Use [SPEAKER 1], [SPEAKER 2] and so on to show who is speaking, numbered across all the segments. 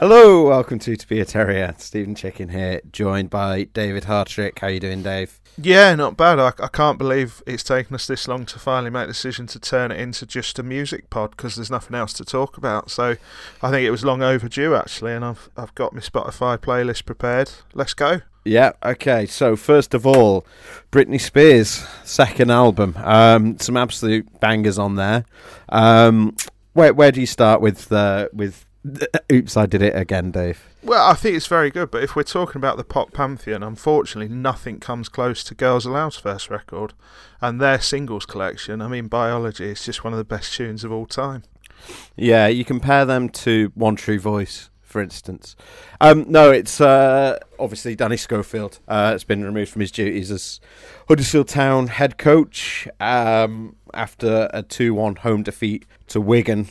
[SPEAKER 1] Hello, welcome to To Be a Terrier. Steven Chicken here, joined by David Hartrick. How you doing, Dave?
[SPEAKER 2] Yeah, not bad. I, I can't believe it's taken us this long to finally make the decision to turn it into just a music pod because there's nothing else to talk about. So I think it was long overdue actually, and I've I've got my Spotify playlist prepared. Let's go.
[SPEAKER 1] Yeah, okay. So first of all, Britney Spears' second album. Um, some absolute bangers on there. Um, where where do you start with uh, with Oops, I did it again, Dave.
[SPEAKER 2] Well, I think it's very good, but if we're talking about the pop pantheon, unfortunately, nothing comes close to Girls Aloud's first record and their singles collection. I mean, Biology is just one of the best tunes of all time.
[SPEAKER 1] Yeah, you compare them to One True Voice, for instance. Um, no, it's uh, obviously Danny Schofield uh, has been removed from his duties as Huddersfield Town head coach um, after a 2 1 home defeat to Wigan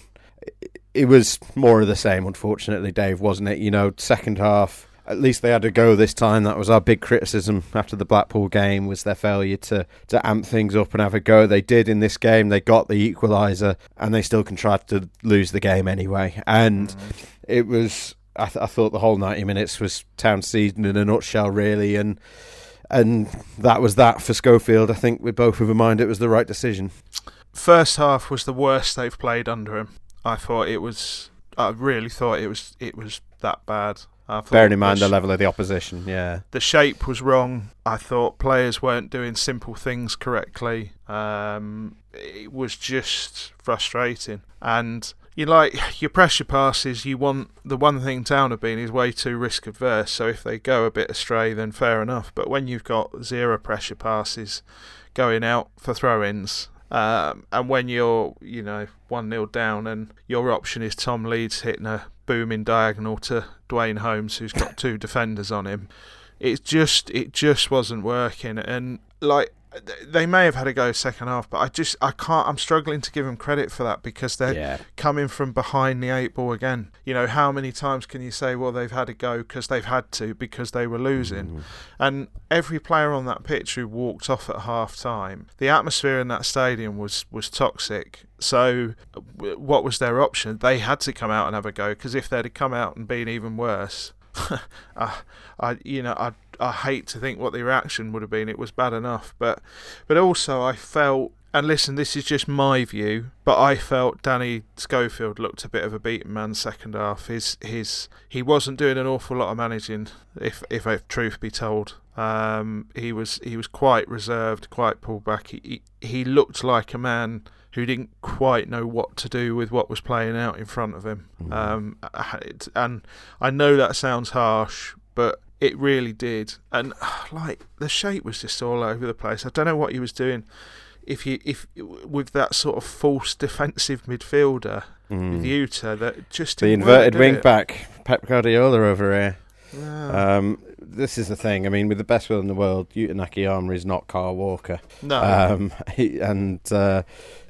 [SPEAKER 1] it was more of the same, unfortunately, Dave, wasn't it? You know, second half. At least they had to go this time. That was our big criticism after the Blackpool game was their failure to, to amp things up and have a go. They did in this game. They got the equaliser and they still contrived to lose the game anyway. And it was I, th- I, thought the whole 90 minutes was town season in a nutshell, really, and and that was that for Schofield. I think with both of a mind, it was the right decision.
[SPEAKER 2] First half was the worst they've played under him. I thought it was. I really thought it was. It was that bad.
[SPEAKER 1] Bearing in mind the, sh- the level of the opposition, yeah.
[SPEAKER 2] The shape was wrong. I thought players weren't doing simple things correctly. Um, it was just frustrating. And you like your pressure passes. You want the one thing Town have been is way too risk averse. So if they go a bit astray, then fair enough. But when you've got zero pressure passes going out for throw-ins, um, and when you're, you know, 1 0 down and your option is Tom Lees hitting a booming diagonal to Duane Holmes, who's got two defenders on him, it just it just wasn't working. And like they may have had a go second half, but I just I can't. I'm struggling to give them credit for that because they're yeah. coming from behind the eight ball again. You know, how many times can you say, well, they've had a go because they've had to because they were losing, mm. and every player on that pitch who walked off at half time, the atmosphere in that stadium was was toxic. So, what was their option? They had to come out and have a go because if they'd have come out and been even worse, I, I, you know, I, I hate to think what the reaction would have been. It was bad enough, but, but also I felt, and listen, this is just my view, but I felt Danny Schofield looked a bit of a beaten man second half. His, his, he wasn't doing an awful lot of managing, if, if, if truth be told. Um, he was, he was quite reserved, quite pulled back. He, he, he looked like a man who didn't quite know what to do with what was playing out in front of him. Mm. Um, and I know that sounds harsh, but it really did. And like the shape was just all over the place. I don't know what he was doing. If you if with that sort of false defensive midfielder mm. with Yuta that just
[SPEAKER 1] the inverted wing back Pep Guardiola over here. Yeah. Um, this is the thing. I mean, with the best will in the world, Yuta Nakayama is not Kyle Walker.
[SPEAKER 2] No.
[SPEAKER 1] Um, he, and uh,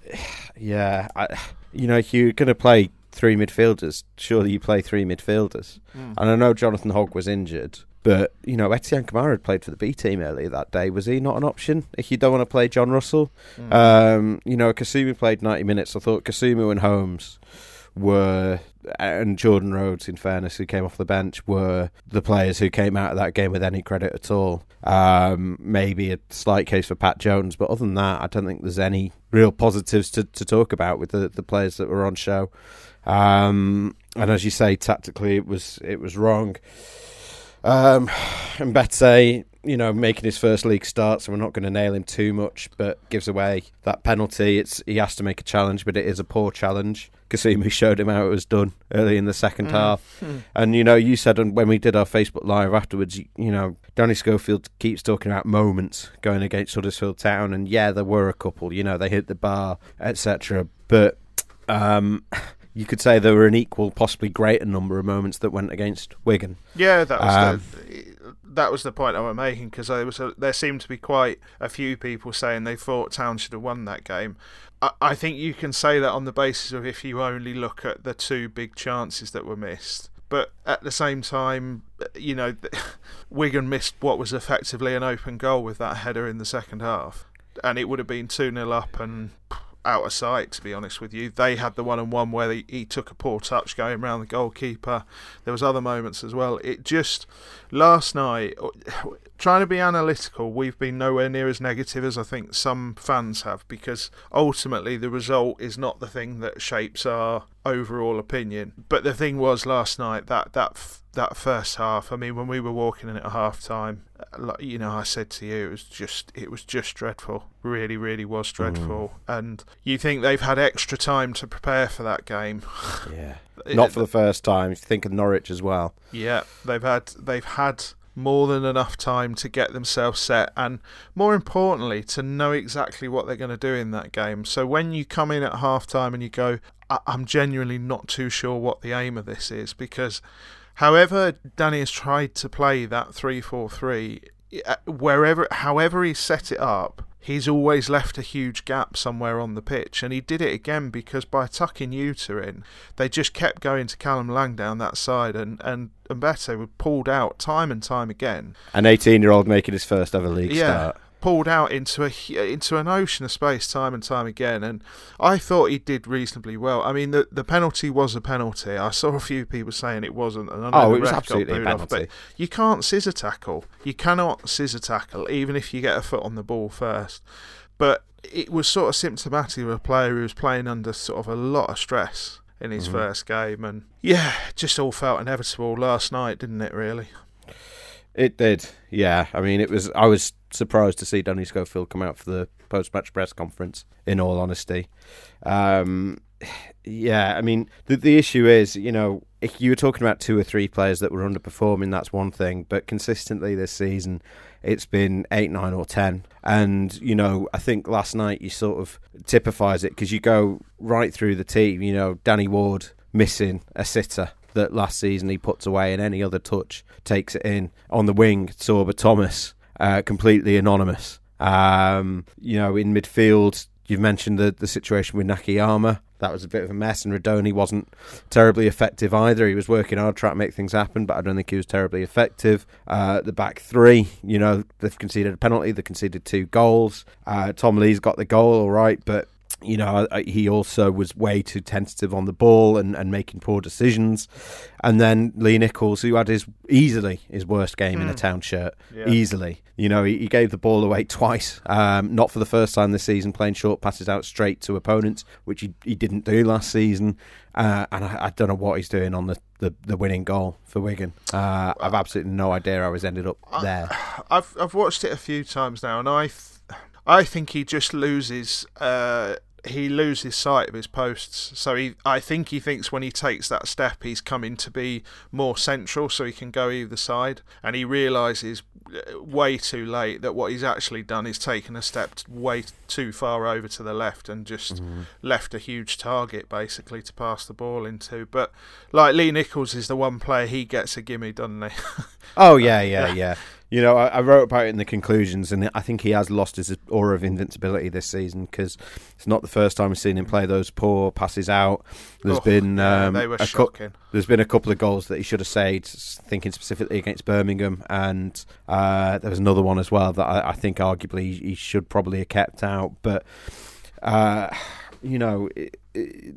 [SPEAKER 1] yeah, I, you know, if you're going to play three midfielders, surely you play three midfielders. Mm. And I know Jonathan Hogg was injured, but you know, Etienne Camara had played for the B team earlier that day. Was he not an option if you don't want to play John Russell? Mm. Um, you know, Kasumu played 90 minutes. I thought Kasumu and Holmes were and Jordan Rhodes, in fairness, who came off the bench, were the players who came out of that game with any credit at all. Um, maybe a slight case for Pat Jones, but other than that, I don't think there's any real positives to, to talk about with the, the players that were on show. Um, and as you say, tactically, it was it was wrong. Um, and Mbete, you know, making his first league start, so we're not going to nail him too much, but gives away that penalty. It's he has to make a challenge, but it is a poor challenge. Kasumu showed him how it was done early in the second mm. half, mm. and you know, you said when we did our Facebook live afterwards, you, you know, Danny Schofield keeps talking about moments going against Huddersfield Town, and yeah, there were a couple. You know, they hit the bar, etc. But um, you could say there were an equal, possibly greater number of moments that went against Wigan.
[SPEAKER 2] Yeah, that was um, the, that was the point I was making because there was a, there seemed to be quite a few people saying they thought Town should have won that game. I, I think you can say that on the basis of if you only look at the two big chances that were missed. But at the same time, you know, Wigan missed what was effectively an open goal with that header in the second half. and it would have been 2 0 up and out of sight, to be honest with you. They had the one on one where he, he took a poor touch going around the goalkeeper. There was other moments as well. It just last night, trying to be analytical, we've been nowhere near as negative as I think some fans have because ultimately the result is not the thing that shapes our overall opinion. But the thing was last night that that that first half. I mean, when we were walking in at half time, you know, I said to you, it was just it was just dreadful. Really, really was dreadful. Mm. And you think they've had extra time to prepare for that game?
[SPEAKER 1] Yeah, not for the first time. You Think of Norwich as well.
[SPEAKER 2] Yeah, they've had they've had more than enough time to get themselves set and more importantly to know exactly what they're going to do in that game so when you come in at half time and you go i'm genuinely not too sure what the aim of this is because however danny has tried to play that 3-4-3 uh, wherever however he set it up he's always left a huge gap somewhere on the pitch. And he did it again because by tucking Yuta in, they just kept going to Callum Lang down that side, and, and Mbete were pulled out time and time again.
[SPEAKER 1] An 18 year old making his first ever league yeah. start
[SPEAKER 2] pulled out into a into an ocean of space time and time again, and I thought he did reasonably well. I mean, the the penalty was a penalty. I saw a few people saying it wasn't, and I
[SPEAKER 1] know oh, it was absolutely a penalty. Off,
[SPEAKER 2] but you can't scissor tackle. You cannot scissor tackle, even if you get a foot on the ball first. But it was sort of symptomatic of a player who was playing under sort of a lot of stress in his mm-hmm. first game, and yeah, just all felt inevitable last night, didn't it? Really.
[SPEAKER 1] It did, yeah. I mean, it was. I was surprised to see Danny Schofield come out for the post-match press conference. In all honesty, um, yeah. I mean, the the issue is, you know, if you were talking about two or three players that were underperforming, that's one thing. But consistently this season, it's been eight, nine, or ten. And you know, I think last night you sort of typifies it because you go right through the team. You know, Danny Ward missing a sitter that last season he puts away, and any other touch takes it in. On the wing, Sorba Thomas, uh, completely anonymous. Um, you know, in midfield, you've mentioned the, the situation with Nakayama. That was a bit of a mess, and Rudoni wasn't terribly effective either. He was working hard to make things happen, but I don't think he was terribly effective. Uh, the back three, you know, they've conceded a penalty, they conceded two goals. Uh, Tom Lees got the goal, all right, but you know, he also was way too tentative on the ball and, and making poor decisions. And then Lee Nicholls, who had his easily his worst game mm. in a hmm. town shirt, yeah. easily. You know, he, he, gave the ball away twice, um, not for the first time this season, playing short passes out straight to opponents, which he, he didn't do last season. Uh, and I, I, don't know what he's doing on the, the, the winning goal for Wigan. Uh, I've absolutely no idea how he's ended up there.
[SPEAKER 2] I've I've watched it a few times now, and I th- I think he just loses. Uh, he loses sight of his posts. So he, I think he thinks when he takes that step, he's coming to be more central, so he can go either side. And he realizes uh, way too late that what he's actually done is taken a step way too far over to the left and just mm-hmm. left a huge target basically to pass the ball into. But like Lee Nicholls is the one player he gets a gimme, doesn't he?
[SPEAKER 1] oh yeah, yeah, yeah. You know, I, I, wrote about it in the conclusions, and I think he has lost his aura of invincibility this season because it's not the first time we've seen him play those poor passes out. There's oh, been um,
[SPEAKER 2] yeah, were a shocking.
[SPEAKER 1] there's been a couple of goals that he should have saved, thinking specifically against Birmingham, and uh, there was another one as well that I, I think arguably he should probably have kept out, but. Uh, you know, it,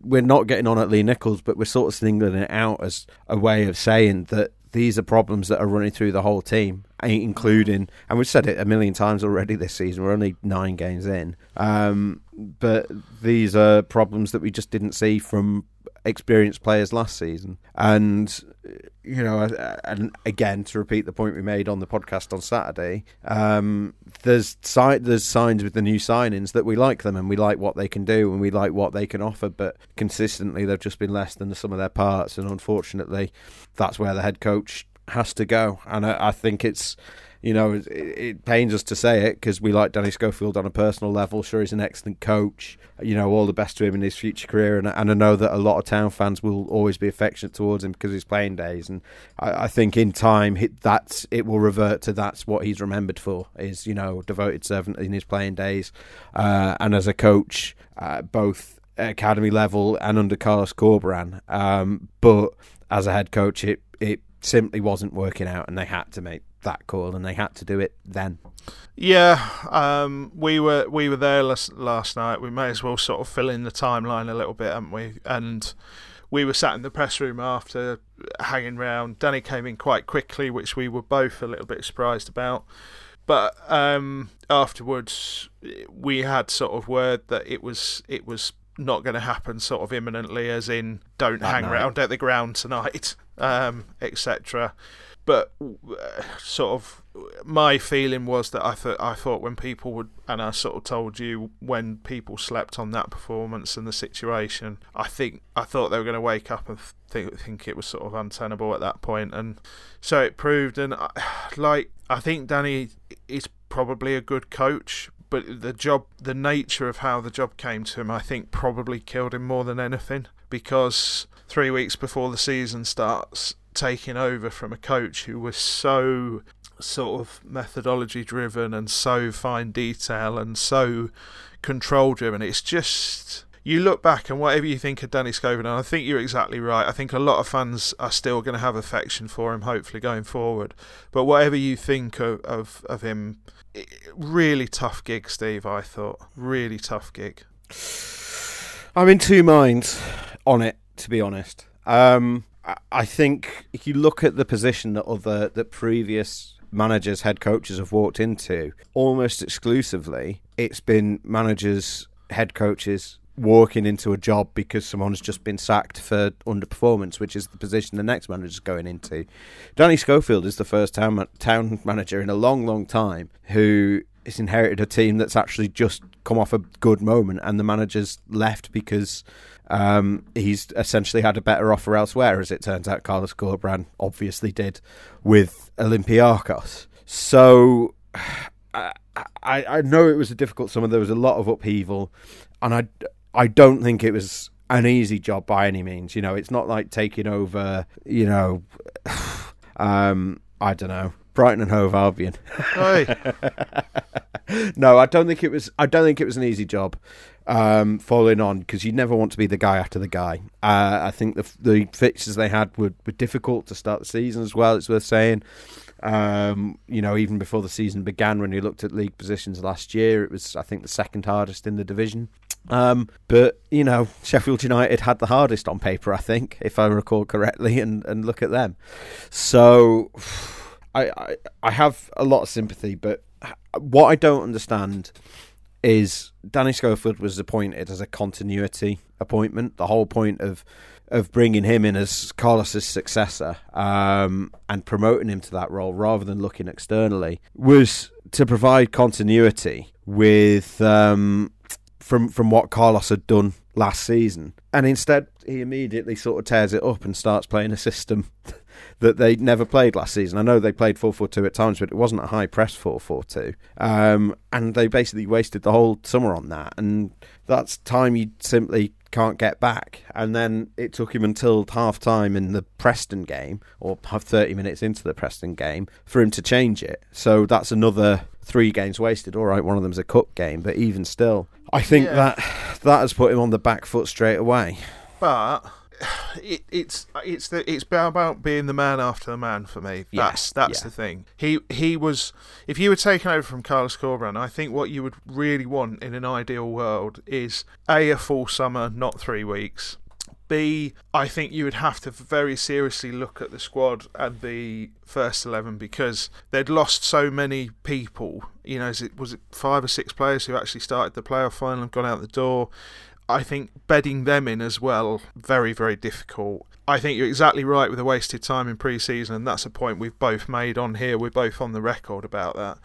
[SPEAKER 1] we're not getting on at Lee Nicholls, but we're sort of singling it out as a way of saying that these are problems that are running through the whole team, including, and we've said it a million times already this season. We're only nine games in, um, but these are problems that we just didn't see from experienced players last season. And you know, and again to repeat the point we made on the podcast on Saturday, um, there's si- there's signs with the new signings that we like them and we like what they can do and we like what they can offer, but consistently they've just been less than the sum of their parts, and unfortunately, that's where the head coach has to go. And I, I think it's you know, it, it pains us to say it because we like Danny Schofield on a personal level. Sure, he's an excellent coach. You know, all the best to him in his future career, and, and I know that a lot of town fans will always be affectionate towards him because of his playing days. And I, I think in time, that's it will revert to that's what he's remembered for is you know devoted servant in his playing days, uh, and as a coach, uh, both academy level and under Carlos Corberán. Um, but as a head coach, it it simply wasn't working out, and they had to make that call, and they had to do it then.
[SPEAKER 2] Yeah, um, we were we were there last, last night. We may as well sort of fill in the timeline a little bit, haven't we? And we were sat in the press room after hanging round. Danny came in quite quickly, which we were both a little bit surprised about. But um, afterwards, we had sort of word that it was it was not going to happen sort of imminently, as in don't that hang night. around at the ground tonight, um, etc. But uh, sort of my feeling was that I thought I thought when people would, and I sort of told you when people slept on that performance and the situation, I think I thought they were going to wake up and think think it was sort of untenable at that point, and so it proved. And I, like I think Danny is probably a good coach, but the job, the nature of how the job came to him, I think probably killed him more than anything because three weeks before the season starts, taking over from a coach who was so sort of methodology driven and so fine detail and so control driven. It's just you look back and whatever you think of Danny Schofield, and I think you're exactly right. I think a lot of fans are still going to have affection for him, hopefully going forward. But whatever you think of of, of him, really tough gig, Steve. I thought really tough gig.
[SPEAKER 1] I'm in two minds on it, to be honest. Um, I think if you look at the position that other that previous managers, head coaches have walked into, almost exclusively, it's been managers, head coaches walking into a job because someone's just been sacked for underperformance, which is the position the next manager's going into. Danny Schofield is the first town town manager in a long, long time who has inherited a team that's actually just come off a good moment, and the manager's left because um, he's essentially had a better offer elsewhere, as it turns out. Carlos Corberán obviously did with Olympiacos. So I, I, I know it was a difficult summer. There was a lot of upheaval, and I, I don't think it was an easy job by any means. You know, it's not like taking over. You know, um, I don't know Brighton and Hove Albion. no, I don't think it was. I don't think it was an easy job um, following on because you never want to be the guy after the guy. Uh, I think the the fixtures they had were, were difficult to start the season as well. It's worth saying. Um, you know, even before the season began, when you looked at league positions last year, it was I think the second hardest in the division. Um, but you know, Sheffield United had the hardest on paper, I think, if I recall correctly, and, and look at them. So I, I I have a lot of sympathy, but what I don't understand is Danny Schofield was appointed as a continuity appointment. The whole point of of bringing him in as Carlos's successor um, and promoting him to that role rather than looking externally was to provide continuity with um, from from what Carlos had done last season. And instead, he immediately sort of tears it up and starts playing a system that they never played last season. I know they played 4 4 2 at times, but it wasn't a high press 4 4 2. Um, and they basically wasted the whole summer on that. And that's time you simply can't get back. And then it took him until half time in the Preston game, or 30 minutes into the Preston game, for him to change it. So that's another three games wasted. All right, one of them's a cup game, but even still, I think yeah. that that has put him on the back foot straight away.
[SPEAKER 2] But it, it's it's the, it's about being the man after the man for me. That's yeah, that's yeah. the thing. He he was. If you were taken over from Carlos Corberán, I think what you would really want in an ideal world is a a full summer, not three weeks. B, I think you would have to very seriously look at the squad and the first eleven because they'd lost so many people. You know, it was it five or six players who actually started the playoff final and gone out the door. I think bedding them in as well, very, very difficult. I think you're exactly right with the wasted time in pre season, and that's a point we've both made on here. We're both on the record about that.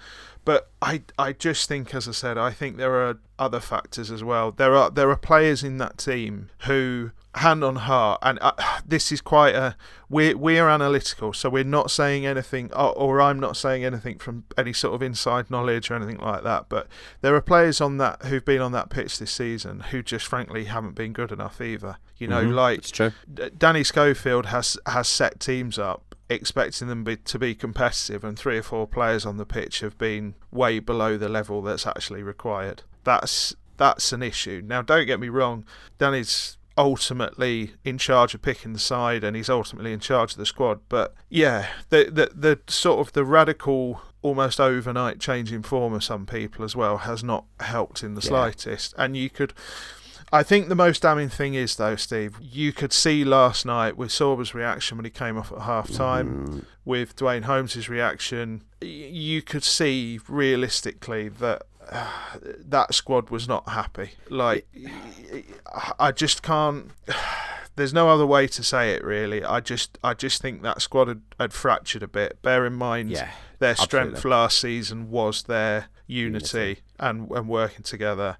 [SPEAKER 2] But I, I just think, as I said, I think there are other factors as well. There are there are players in that team who hand on heart, and uh, this is quite a we're we're analytical, so we're not saying anything, or, or, I'm not saying anything from any sort of inside knowledge or anything like that. But there are players on that who've been on that pitch this season who just frankly haven't been good enough either. You know,
[SPEAKER 1] mm-hmm.
[SPEAKER 2] like
[SPEAKER 1] true.
[SPEAKER 2] Danny Schofield has has set teams up expecting them be, to be competitive, and three or four players on the pitch have been way below the level that's actually required. That's that's an issue. Now, don't get me wrong, Danny's ultimately in charge of picking the side and he's ultimately in charge of the squad. But yeah, the the, the sort of the radical almost overnight change in form of some people as well has not helped in the yeah. slightest. And you could I think the most damning thing is, though, Steve, you could see last night with Sorba's reaction when he came off at half time, mm. with Duane Holmes's reaction, you could see realistically that uh, that squad was not happy. Like, I just can't. There's no other way to say it, really. I just, I just think that squad had, had fractured a bit. Bear in mind,
[SPEAKER 1] yeah,
[SPEAKER 2] their strength absolutely. last season was their unity, unity. And, and working together.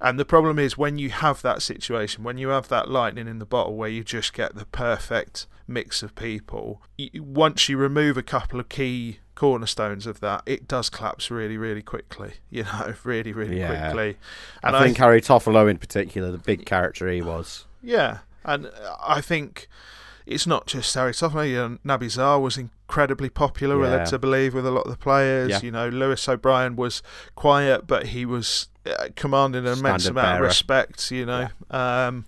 [SPEAKER 2] And the problem is when you have that situation, when you have that lightning in the bottle where you just get the perfect mix of people, once you remove a couple of key cornerstones of that, it does collapse really, really quickly. You know, really, really yeah. quickly.
[SPEAKER 1] And I think I, Harry Toffolo in particular, the big character he was.
[SPEAKER 2] Yeah, and uh, I think it's not just Harry Toffolo. You know, Naby Sarr was incredibly popular, yeah. we're led to believe, with a lot of the players. Yeah. You know, Lewis O'Brien was quiet, but he was uh, commanding an immense amount bearer. of respect. You know, yeah. um,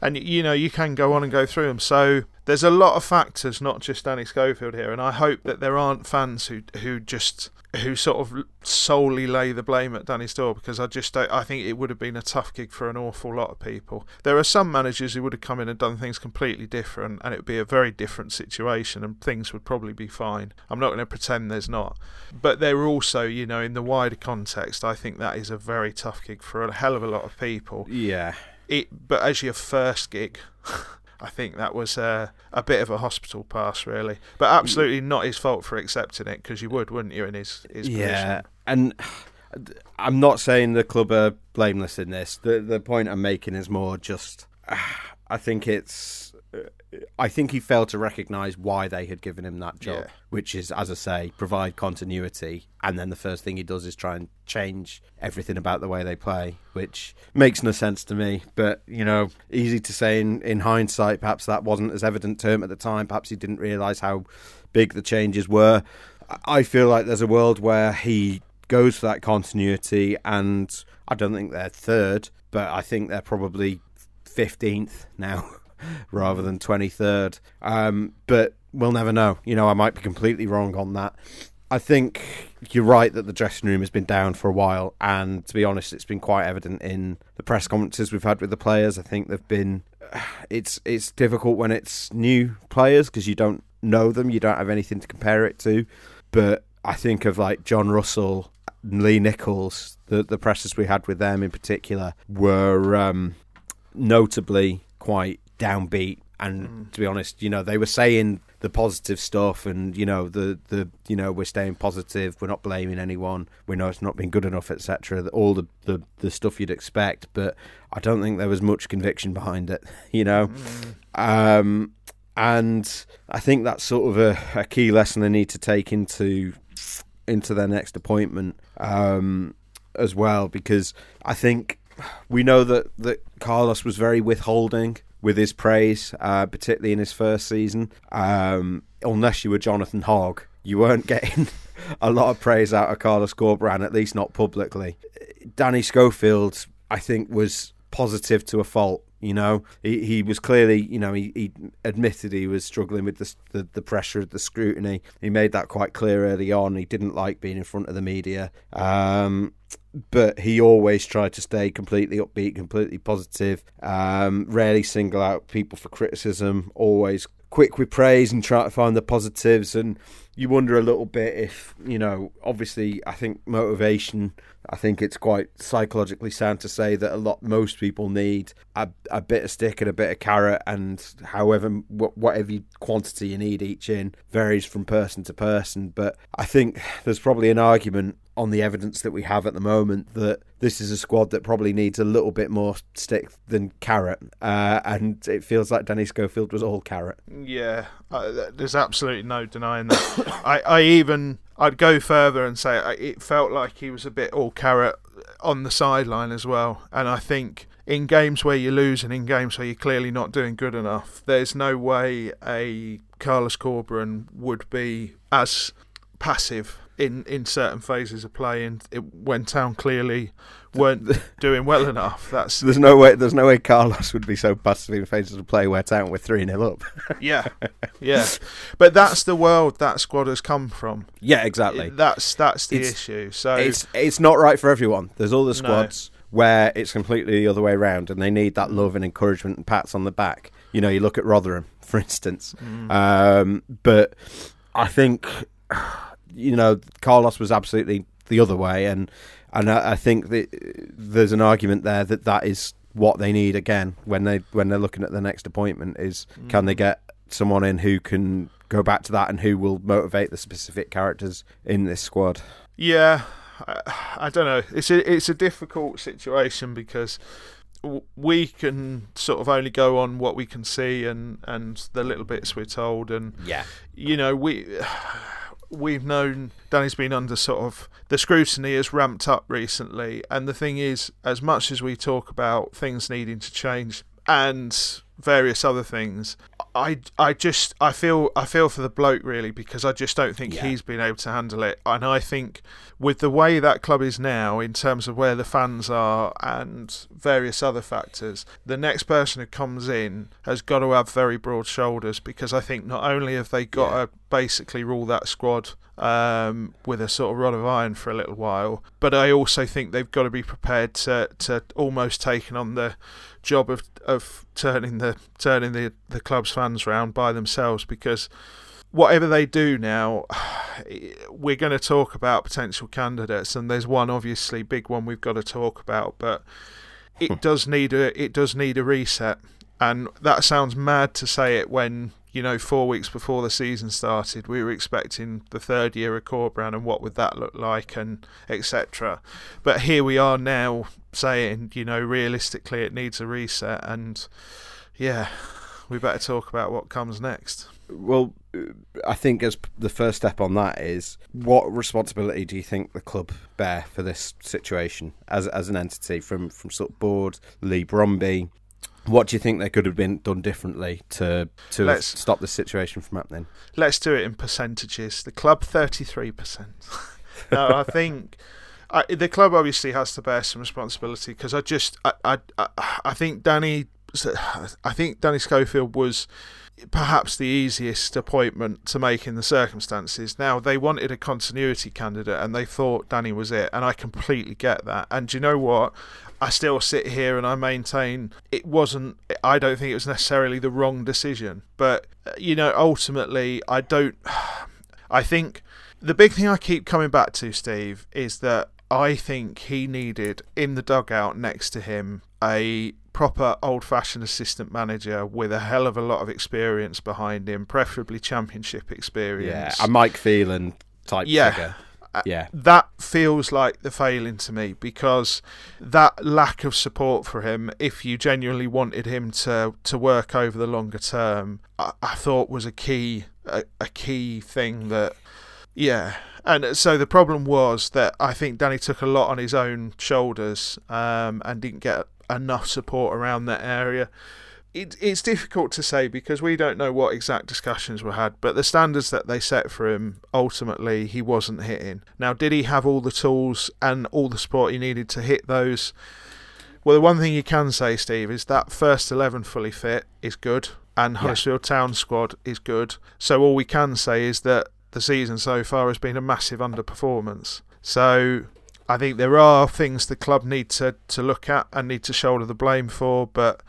[SPEAKER 2] and you know you can go on and go through them. So there's a lot of factors, not just Danny Schofield here, and I hope that there aren't fans who who just who sort of solely lay the blame at Danny Store because I just I think it would have been a tough gig for an awful lot of people. There are some managers who would have come in and done things completely different, and it would be a very different situation, and things would probably be fine. I'm not going to pretend there's not, but there are also, you know, in the wider context, I think that is a very tough gig for a hell of a lot of people.
[SPEAKER 1] Yeah.
[SPEAKER 2] It, but as your first gig. I think that was uh, a bit of a hospital pass, really. But absolutely not his fault for accepting it, because you would, wouldn't you, in his, his
[SPEAKER 1] yeah. Position. And I'm not saying the club are blameless in this. The the point I'm making is more just, I think it's I think he failed to recognise why they had given him that job, yeah. which is, as I say, provide continuity. And then the first thing he does is try and change everything about the way they play, which makes no sense to me. But, you know, easy to say in, in hindsight, perhaps that wasn't as evident to him at the time. Perhaps he didn't realise how big the changes were. I feel like there's a world where he goes for that continuity, and I don't think they're third, but I think they're probably 15th now. rather than 23rd. Um, but we'll never know. You know, I might be completely wrong on that. I think you're right that the dressing room has been down for a while, and to be honest, it's been quite evident in the press conferences we've had with the players. I think they've been. It's it's difficult when it's new players because you don't know them, you don't have anything to compare it to. But I think of like John Russell, Lee Nicholls, the the presses we had with them in particular were um, notably quite downbeat. And mm. to be honest, you know, they were saying the positive stuff, and you know, the the you know, we're staying positive, we're not blaming anyone, we know it's not been good enough, etc. All the, the the stuff you'd expect, but I don't think there was much conviction behind it. You know, mm. um, and I think that's sort of a, a key lesson they need to take into into their next appointment um, as well, because I think we know that that Carlos was very withholding with his praise, uh, particularly in his first season. Um, unless you were Jonathan Hogg, you weren't getting a lot of praise out of Carlos Corberán, at least not publicly. Danny Schofield, I think, was positive to a fault. You know, he, he was clearly, you know, he, he admitted he was struggling with the, the, the pressure of the scrutiny. He made that quite clear early on. He didn't like being in front of the media. Um, but he always tried to stay completely upbeat, completely positive, um, rarely single out people for criticism, always quick with praise and try to find the positives. And you wonder a little bit if, you know, obviously, I think motivation, I think it's quite psychologically sound to say that a lot, most people need a, a bit of stick and a bit of carrot, and however, whatever quantity you need each in varies from person to person. But I think there's probably an argument on the evidence that we have at the moment that this is a squad that probably needs a little bit more stick than carrot, uh, and it feels like Danny Schofield was all carrot.
[SPEAKER 2] Yeah, uh, there's absolutely no denying that. I, I even I'd go further and say it felt like he was a bit all carrot on the sideline as well, and I think in games where you lose and in games where you're clearly not doing good enough, there's no way a Carlos Corberán would be as passive in in certain phases of play, and it, when Town clearly weren't doing well enough. That's
[SPEAKER 1] There's no way. There's no way Carlos would be so passive in phases of play where Town were three 0 up.
[SPEAKER 2] yeah, yeah. But that's the world that squad has come from.
[SPEAKER 1] yeah, exactly.
[SPEAKER 2] That's that's the
[SPEAKER 1] It's-
[SPEAKER 2] issue. So
[SPEAKER 1] It's it's not right for everyone. There's all the squads where it's completely the other way around, and they need that love and encouragement and pats on the back. You know, you look at Rotherham, for instance. Um, but I think you know Carlos was absolutely the other way, and and I, I think that uh, there's an argument there that that is what they need again when they when they're looking at the next appointment is can they mm. get someone in who can go back to that and who will motivate the specific characters in this squad.
[SPEAKER 2] Yeah, I, I don't know. It's a it's a difficult situation because we can sort of only go on what we can see and and the little bits we're told, and
[SPEAKER 1] Yeah.
[SPEAKER 2] you know we. We've known Danny's been under sort of the scrutiny has ramped up recently, and the thing is, as much as we talk about things needing to change and various other things, I I just I feel I feel for the bloke really because I just don't think
[SPEAKER 1] Yeah.
[SPEAKER 2] he's been able to handle it, and I think with the way that club is now in terms of where the fans are and various other factors, the next person who comes in has got to have very broad shoulders because I think not only have they got
[SPEAKER 1] Yeah.
[SPEAKER 2] to basically rule that squad um, with a sort of rod of iron for a little while, but I also think they've got to be prepared to to almost taking on the job of of turning the turning the the club's fans round by themselves because whatever they do now, we're going to talk about potential candidates, and there's one obviously big one we've got to talk about, but it hmm. does need a it does need a reset, and that sounds mad to say it when you know four weeks before the season started we were expecting the third year of Corberán and what would that look like and etc. But here we are now saying you know realistically it needs a reset, and yeah, we better talk about what comes next.
[SPEAKER 1] Well, I think as the first step on that is what responsibility do you think the club bear for this situation as as an entity from from sort of board Leigh Bromby? What do you think they could have been done differently to to stop this situation from happening?
[SPEAKER 2] Let's do it in percentages. The club, 33%. no, I think I, the club obviously has to bear some responsibility because I just, I, I, I, I think Danny, I think Danny Schofield was perhaps the easiest appointment to make in the circumstances. Now, they wanted a continuity candidate and they thought Danny was it, and I completely get that. And you know what? I still sit here and I maintain it wasn't, I don't think it was necessarily the wrong decision. But, uh, you know, ultimately, I don't, I think the big thing I keep coming back to, Steve, is that I think he needed in the dugout next to him a proper old fashioned assistant manager with a hell of a lot of experience behind him, preferably championship experience.
[SPEAKER 1] Yeah, a Mike Phelan type
[SPEAKER 2] Yeah.
[SPEAKER 1] figure.
[SPEAKER 2] Uh,
[SPEAKER 1] Yeah,
[SPEAKER 2] that feels like the failing to me because that lack of support for him, if you genuinely wanted him to, to work over the longer term, I, I thought was a key a, a key thing that yeah. And so the problem was that I think Danny took a lot on his own shoulders um, and didn't get enough support around that area. It, it's difficult to say because we don't know what exact discussions were had, but the standards that they set for him, ultimately, he wasn't hitting. Now, did he have all the tools and all the support he needed to hit those? Well, the one thing you can say, Steve, is that first 11 fully fit is good, and
[SPEAKER 1] Yeah.
[SPEAKER 2] Huddersfield Town squad is good. So, all we can say is that the season so far has been a massive underperformance. So, I think there are things the club need to, to look at and need to shoulder the blame for, but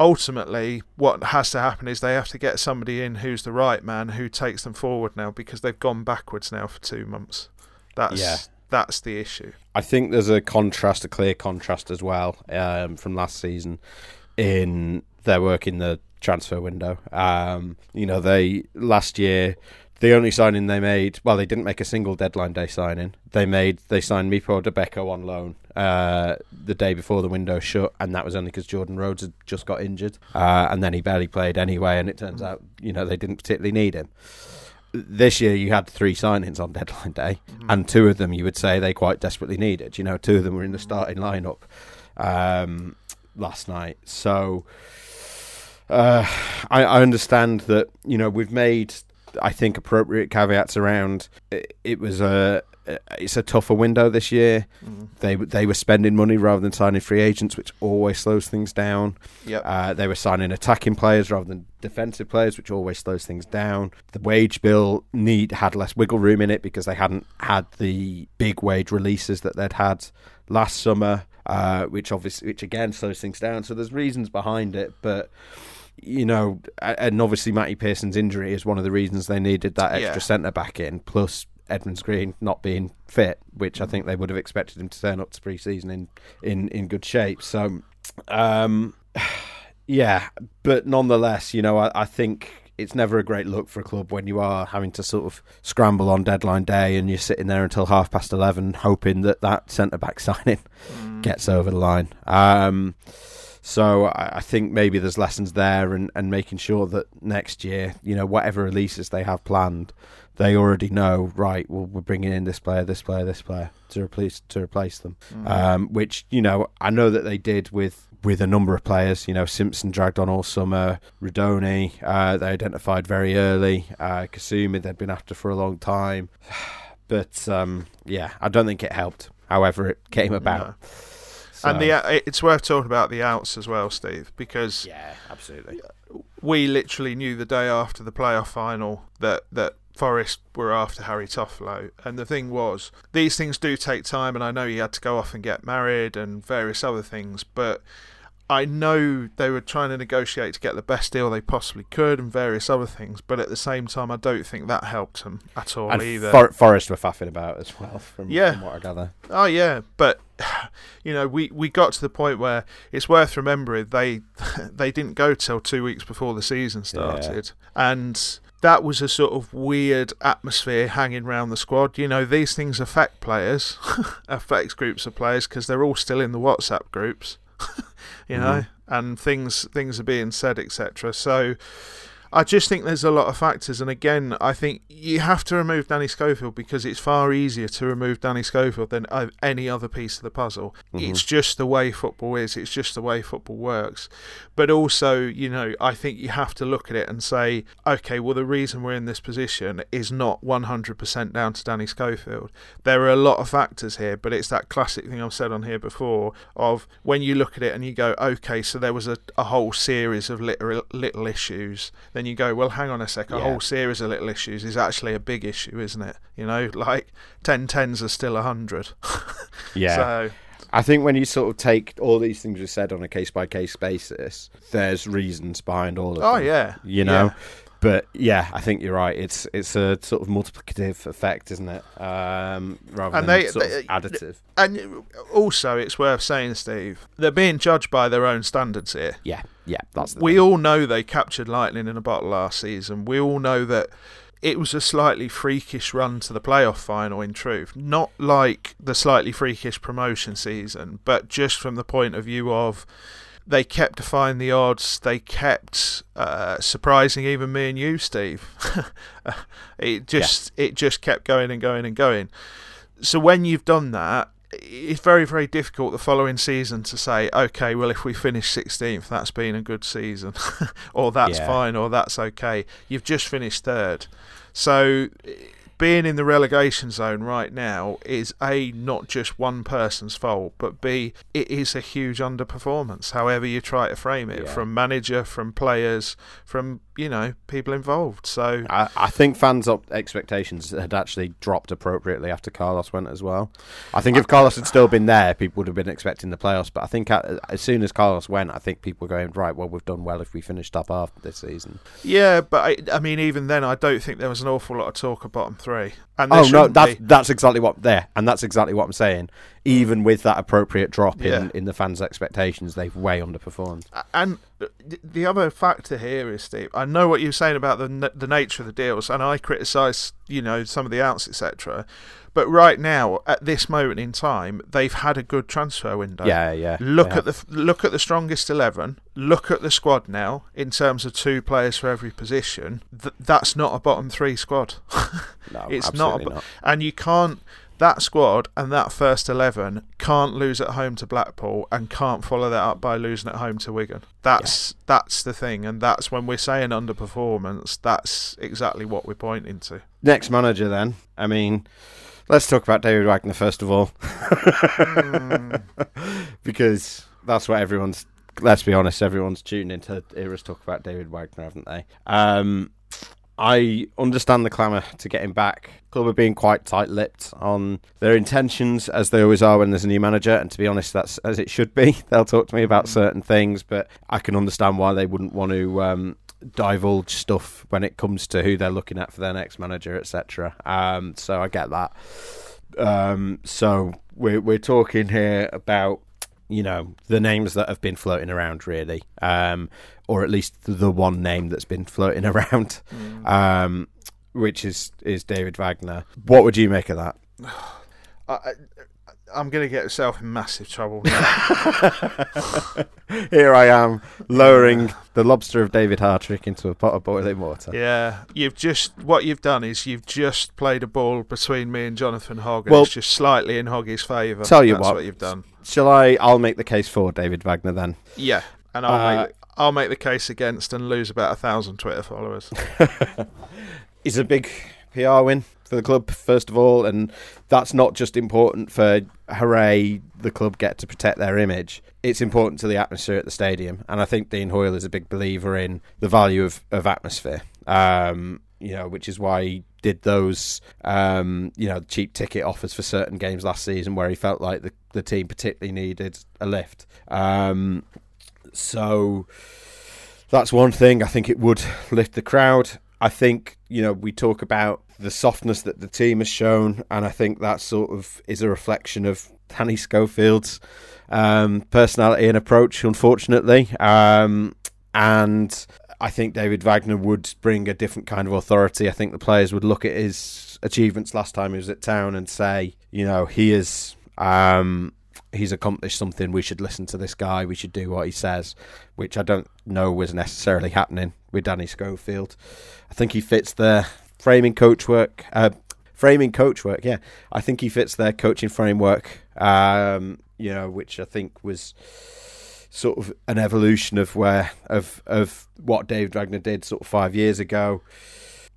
[SPEAKER 2] ultimately, what has to happen is they have to get somebody in who's the right man who takes them forward now because they've gone backwards now for two months. That's
[SPEAKER 1] Yeah.
[SPEAKER 2] that's the issue.
[SPEAKER 1] I think there's a contrast, a clear contrast as well um, from last season in their work in the transfer window. Um, you know, they last year the only signing they made, well, they didn't make a single deadline day signing. They made they signed Mipo Odubeko on loan uh, the day before the window shut, and that was only because Jordan Rhodes had just got injured, uh, and then he barely played anyway. And it turns out, you know, they didn't particularly need him. This year, you had three signings on deadline day, and two of them you would say they quite desperately needed. You know, two of them were in the starting lineup um, last night. So uh, I, I understand that you know we've made I think, appropriate caveats around it, it was a it's a tougher window this year.
[SPEAKER 2] Mm.
[SPEAKER 1] They they were spending money rather than signing free agents, which always slows things down.
[SPEAKER 2] Yep.
[SPEAKER 1] Uh, they were signing attacking players rather than defensive players, which always slows things down. The wage bill need had less wiggle room in it because they hadn't had the big wage releases that they'd had last summer, uh, which obviously which again slows things down. So there's reasons behind it, but you know, and obviously Matty Pearson's injury is one of the reasons they needed that extra
[SPEAKER 2] Yeah.
[SPEAKER 1] centre back in. Plus Edmonds Green not being fit, which I think they would have expected him to turn up to pre-season in in in good shape. So, um, yeah, but nonetheless, you know, I, I think. It's never a great look for a club when you are having to sort of scramble on deadline day and you're sitting there until half past 11 hoping that that centre back signing
[SPEAKER 2] Mm.
[SPEAKER 1] gets over the line. Um, so I, I think maybe there's lessons there, and, and making sure that next year, you know, whatever releases they have planned, they already know. Right, well, we're bringing in this player, this player, this player to replace to replace them.
[SPEAKER 2] Mm.
[SPEAKER 1] Um, which you know, I know that they did with with a number of players. You know, Simpson dragged on all summer. Rudoni, uh, they identified very early. Uh, Kasumu, they'd been after for a long time. But um, yeah, I don't think it helped. However, it came about.
[SPEAKER 2] No.
[SPEAKER 1] So-
[SPEAKER 2] And the uh, it's worth talking about the outs as well, Steve, because
[SPEAKER 1] yeah, absolutely.
[SPEAKER 2] we literally knew the day after the playoff final that that Forest were after Harry Toffolo. And the thing was, these things do take time, and I know he had to go off and get married and various other things, but I know they were trying to negotiate to get the best deal they possibly could and various other things, but at the same time, I don't think that helped them at all
[SPEAKER 1] and
[SPEAKER 2] either.
[SPEAKER 1] For- Forest were faffing about as well, from,
[SPEAKER 2] Yeah.
[SPEAKER 1] from what I gather.
[SPEAKER 2] Oh yeah, but you know, we, we got to the point where it's worth remembering they they didn't go till two weeks before the season started, and that was a sort of weird atmosphere hanging around the squad. You know, these things affect players, affects groups of players because they're all still in the WhatsApp groups. you know, mm-hmm. and things things are being said, etc. So. I just think there's a lot of factors, and again, I think you have to remove Danny Schofield because it's far easier to remove Danny Schofield than uh, any other piece of the puzzle. It's just the way football is. It's just the way football works. But also, you know, I think you have to look at it and say, okay, well, the reason we're in this position is not 100% down to Danny Schofield. There are a lot of factors here, but it's that classic thing I've said on here before of when you look at it and you go, okay, so there was a, a whole series of little, little issues. Then you go, well, hang on a sec, a
[SPEAKER 1] Yeah.
[SPEAKER 2] whole series of little issues is actually a big issue, isn't it? You know, like 10 tens are still 100.
[SPEAKER 1] Yeah.
[SPEAKER 2] So,
[SPEAKER 1] I think when you sort of take all these things we said on a case by case basis, there's reasons behind all of
[SPEAKER 2] oh,
[SPEAKER 1] them.
[SPEAKER 2] yeah.
[SPEAKER 1] You know?
[SPEAKER 2] Yeah.
[SPEAKER 1] But yeah, I think you're right. It's it's a sort of multiplicative effect, isn't it? Um, rather
[SPEAKER 2] And
[SPEAKER 1] than
[SPEAKER 2] they-
[SPEAKER 1] sort
[SPEAKER 2] they-
[SPEAKER 1] of additive.
[SPEAKER 2] And also, it's worth saying, Steve, they're being judged by their own standards here.
[SPEAKER 1] Yeah, yeah, that's the
[SPEAKER 2] We
[SPEAKER 1] thing.
[SPEAKER 2] all know they captured lightning in a bottle last season. We all know that it was a slightly freakish run to the playoff final, in truth. Not like the slightly freakish promotion season, but just from the point of view of they kept defying the odds. They kept uh, surprising even me and you, Steve. it just it just kept going and going and going. So when you've done that, it's very very difficult the following season to say, okay, well if we finish 16th, that's been a good season, or that's
[SPEAKER 1] Yeah.
[SPEAKER 2] fine, or that's okay. You've just finished third, so being in the relegation zone right now is a not just one person's fault, but b it is a huge underperformance. However you try to frame it,
[SPEAKER 1] Yeah.
[SPEAKER 2] from manager, from players, from you know people involved. So
[SPEAKER 1] I, I think fans' expectations had actually dropped appropriately after Carlos went as well. I think if Carlos had still been there, people would have been expecting the playoffs. But I think as soon as Carlos went, I think people were going right. Well, we've done well if we finished up after this season.
[SPEAKER 2] Yeah, but I, I mean, even then, I don't think there was an awful lot of talk of bottom three. And
[SPEAKER 1] Oh no, that's
[SPEAKER 2] be.
[SPEAKER 1] that's exactly what there, and that's exactly what I'm saying. Even with that appropriate drop
[SPEAKER 2] Yeah.
[SPEAKER 1] in, in the fans' expectations, they've way underperformed.
[SPEAKER 2] And the other factor here is, Steve. I know what you're saying about the the nature of the deals, and I criticise, you know, some of the outs, etc. But right now, at this moment in time, they've had a good transfer window.
[SPEAKER 1] Yeah, yeah.
[SPEAKER 2] Look
[SPEAKER 1] they
[SPEAKER 2] at the look at the strongest eleven. Look at the squad now in terms of two players for every position. Th- that's not a bottom three squad.
[SPEAKER 1] no,
[SPEAKER 2] it's not, a, bo- and you can't. that squad and that first 11 can't lose at home to Blackpool and can't follow that up by losing at home to Wigan. That's yeah. that's the thing, and that's when we're saying underperformance. That's exactly what we're pointing to.
[SPEAKER 1] Next manager, then. I mean, let's talk about David Wagner first of all, mm. because that's what everyone's. Let's be honest, everyone's tuned into hear us talk about David Wagner, haven't they? Um, I understand the clamour to get him back. Club are being quite tight-lipped on their intentions, as they always are when there's a new manager. And to be honest, that's as it should be. They'll talk to me about mm. certain things, but I can understand why they wouldn't want to um, divulge stuff when it comes to who they're looking at for their next manager, etc. Um, so I get that. Um, so we're we're talking here about you know the names that have been floating around really um, or at least the one name that's been floating around mm. um, which is is David Wagner what would you make of that
[SPEAKER 2] I, I'm going to get myself in massive trouble.
[SPEAKER 1] Here I am lowering the lobster of David Hartrick into a pot of boiling water.
[SPEAKER 2] Yeah, you've just what you've done is you've just played a ball between me and Jonathan Hogg, and well, it's just slightly in Hoggy's favour.
[SPEAKER 1] Tell you what,
[SPEAKER 2] what, you've done.
[SPEAKER 1] Shall I? I'll make the case for David Wagner then.
[SPEAKER 2] Yeah, and I'll uh, make I'll make the case against and lose about a thousand Twitter followers.
[SPEAKER 1] it's a big PR win for the club, first of all, and that's not just important for hooray, the club get to protect their image. It's important to the atmosphere at the stadium, and I think Dean Hoyle is a big believer in the value of, of atmosphere. Um, you know, which is why he did those, um, you know, cheap ticket offers for certain games last season where he felt like the, the team particularly needed a lift. Um, so that's one thing. I think it would lift the crowd. I think, you know, we talk about the softness that the team has shown, and I think that sort of is a reflection of Danny Schofield's um, personality and approach, unfortunately. Um, and I think David Wagner would bring a different kind of authority. I think the players would look at his achievements last time he was at town and say, you know, he is. Um, he's accomplished something. We should listen to this guy. We should do what he says, which I don't know was necessarily happening with Danny Schofield. I think he fits the framing coach work, uh, framing coach work. Yeah, I think he fits their coaching framework. Um, you know, which I think was sort of an evolution of where of of what Dave Wagner did sort of five years ago,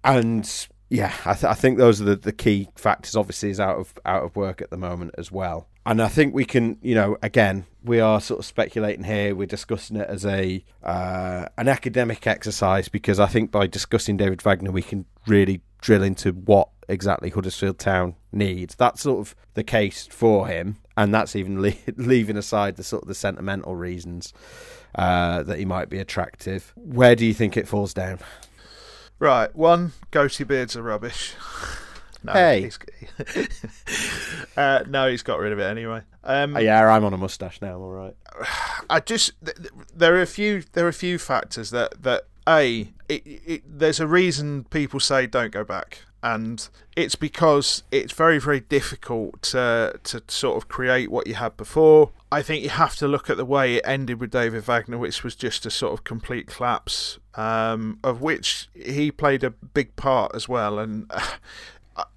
[SPEAKER 1] and yeah, I, th- I think those are the, the key factors. Obviously, is out of out of work at the moment as well and I think we can, you know, again, we are sort of speculating here. We're discussing it as a uh, an academic exercise because I think by discussing David Wagner, we can really drill into what exactly Huddersfield Town needs. That's sort of the case for him, and that's even le- leaving aside the sort of the sentimental reasons uh, that he might be attractive. Where do you think it falls down?
[SPEAKER 2] Right, one, goatee beards are rubbish.
[SPEAKER 1] No, hey.
[SPEAKER 2] He's, uh, no, he's got rid of it anyway. Um,
[SPEAKER 1] oh, yeah, I'm on a mustache now. I'm all right.
[SPEAKER 2] I just there are a few there are a few factors that that a it, it, there's a reason people say don't go back and it's because it's very very difficult to to sort of create what you had before. I think you have to look at the way it ended with David Wagner, which was just a sort of complete collapse, um, of which he played a big part as well. And uh,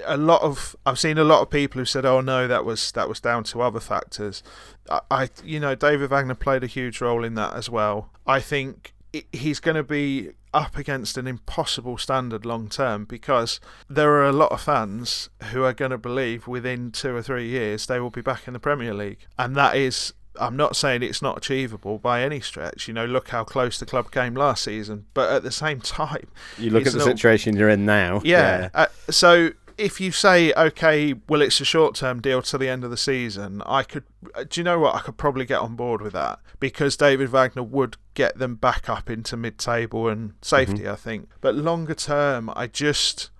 [SPEAKER 2] a lot of I've seen a lot of people who said, "Oh no, that was that was down to other factors." I, I you know, David Wagner played a huge role in that as well. I think he's going to be up against an impossible standard long term because there are a lot of fans who are going to believe within two or three years they will be back in the Premier League, and that is I'm not saying it's not achievable by any stretch. You know, look how close the club came last season. But at the same time,
[SPEAKER 1] you look at the not, situation you're in now.
[SPEAKER 2] Yeah. yeah. Uh, so if you say okay, well, it's a short-term deal to the end of the season, I could. Do you know what? I could probably get on board with that because David Wagner would get them back up into mid-table and safety. Mm-hmm. I think, but longer term, I just.